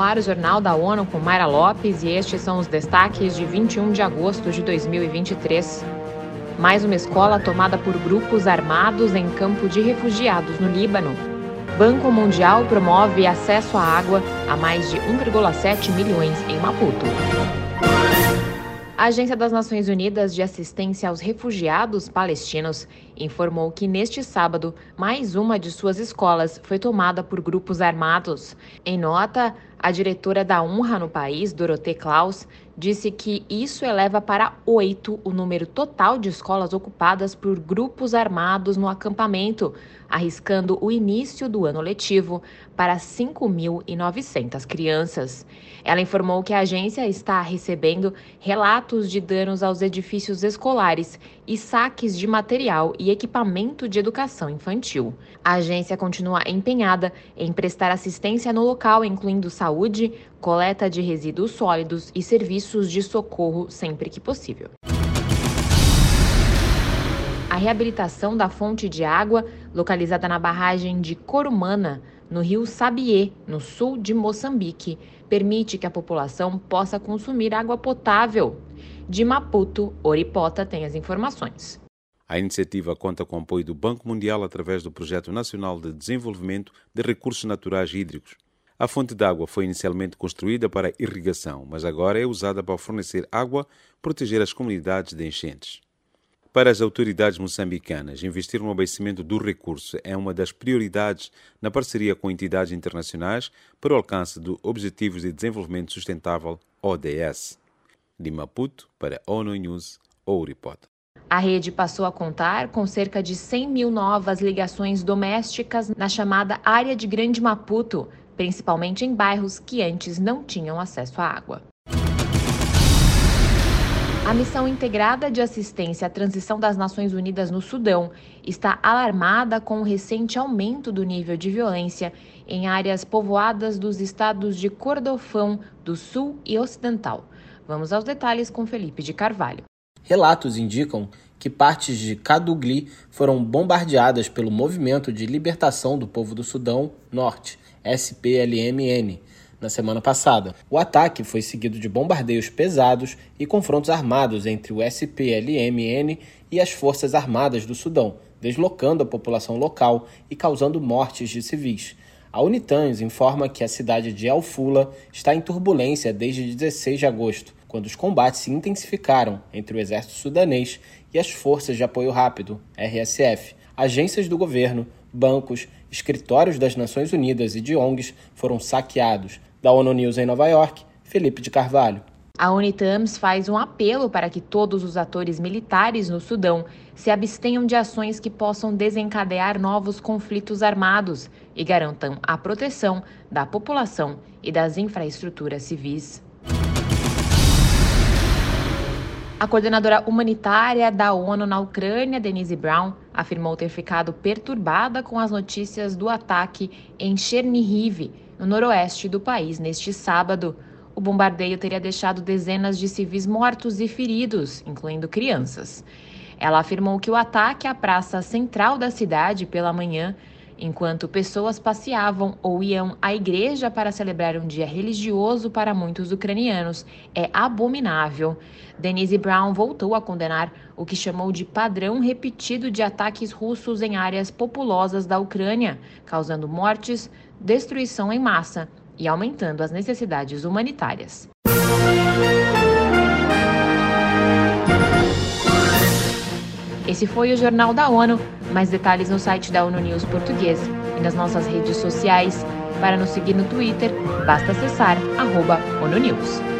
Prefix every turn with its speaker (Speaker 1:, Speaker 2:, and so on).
Speaker 1: no ar o Jornal da ONU com Mayra Lopes e estes são os destaques de 21 de agosto de 2023. Mais uma escola tomada por grupos armados em campo de refugiados no Líbano. Banco Mundial promove acesso à água a mais de 1,7 milhões em Maputo. A Agência das Nações Unidas de Assistência aos Refugiados Palestinos informou que neste sábado, mais uma de suas escolas foi tomada por grupos armados. Em nota, a diretora da UNRWA no país, Dorothée Klaus, disse que isso eleva para oito o número total de escolas ocupadas por grupos armados no acampamento, arriscando o início do ano letivo para 5.900 crianças. Ela informou que a agência está recebendo relatos de danos aos edifícios escolares e saques de material e equipamento de educação infantil. A agência continua empenhada em prestar assistência no local, incluindo saúde, coleta de resíduos sólidos e serviços de socorro sempre que possível. A reabilitação da fonte de água, localizada na barragem de Corumana, no rio Sabiê, no sul de Moçambique, permite que a população possa consumir água potável. De Maputo, Oripota tem as informações.
Speaker 2: A iniciativa conta com o apoio do Banco Mundial através do Projeto Nacional de Desenvolvimento de Recursos Naturais Hídricos. A fonte de água foi inicialmente construída para irrigação, mas agora é usada para fornecer água, proteger as comunidades de enchentes. Para as autoridades moçambicanas, investir no abastecimento do recurso é uma das prioridades na parceria com entidades internacionais para o alcance dos Objetivos de Desenvolvimento Sustentável ODS. De Maputo para ONU News, Ouripota.
Speaker 1: A rede passou a contar com cerca de 100 mil novas ligações domésticas na chamada área de Grande Maputo, principalmente em bairros que antes não tinham acesso à água. A Missão Integrada de Assistência à Transição das Nações Unidas no Sudão está alarmada com o recente aumento do nível de violência em áreas povoadas dos estados de Cordofão do Sul e Ocidental. Vamos aos detalhes com Felipe de Carvalho.
Speaker 3: Relatos indicam que partes de Kadugli foram bombardeadas pelo Movimento de Libertação do Povo do Sudão Norte, SPLMN, na semana passada. O ataque foi seguido de bombardeios pesados e confrontos armados entre o SPLMN e as Forças Armadas do Sudão, deslocando a população local e causando mortes de civis. A Unitans informa que a cidade de El Fula está em turbulência desde 16 de agosto quando os combates se intensificaram entre o exército sudanês e as forças de apoio rápido, RSF. Agências do governo, bancos, escritórios das Nações Unidas e de ONGs foram saqueados. Da ONU News em Nova York, Felipe de Carvalho.
Speaker 1: A Unitams faz um apelo para que todos os atores militares no Sudão se abstenham de ações que possam desencadear novos conflitos armados e garantam a proteção da população e das infraestruturas civis. A coordenadora humanitária da ONU na Ucrânia, Denise Brown, afirmou ter ficado perturbada com as notícias do ataque em Chernihiv, no noroeste do país, neste sábado. O bombardeio teria deixado dezenas de civis mortos e feridos, incluindo crianças. Ela afirmou que o ataque à praça central da cidade pela manhã enquanto pessoas passeavam ou iam à igreja para celebrar um dia religioso para muitos ucranianos. É abominável. Denise Brown voltou a condenar o que chamou de padrão repetido de ataques russos em áreas populosas da Ucrânia, causando mortes, destruição em massa e aumentando as necessidades humanitárias. Esse foi o Jornal da ONU. Mais detalhes no site da ONU News Português e nas nossas redes sociais. Para nos seguir no Twitter, basta acessar arroba ONU News.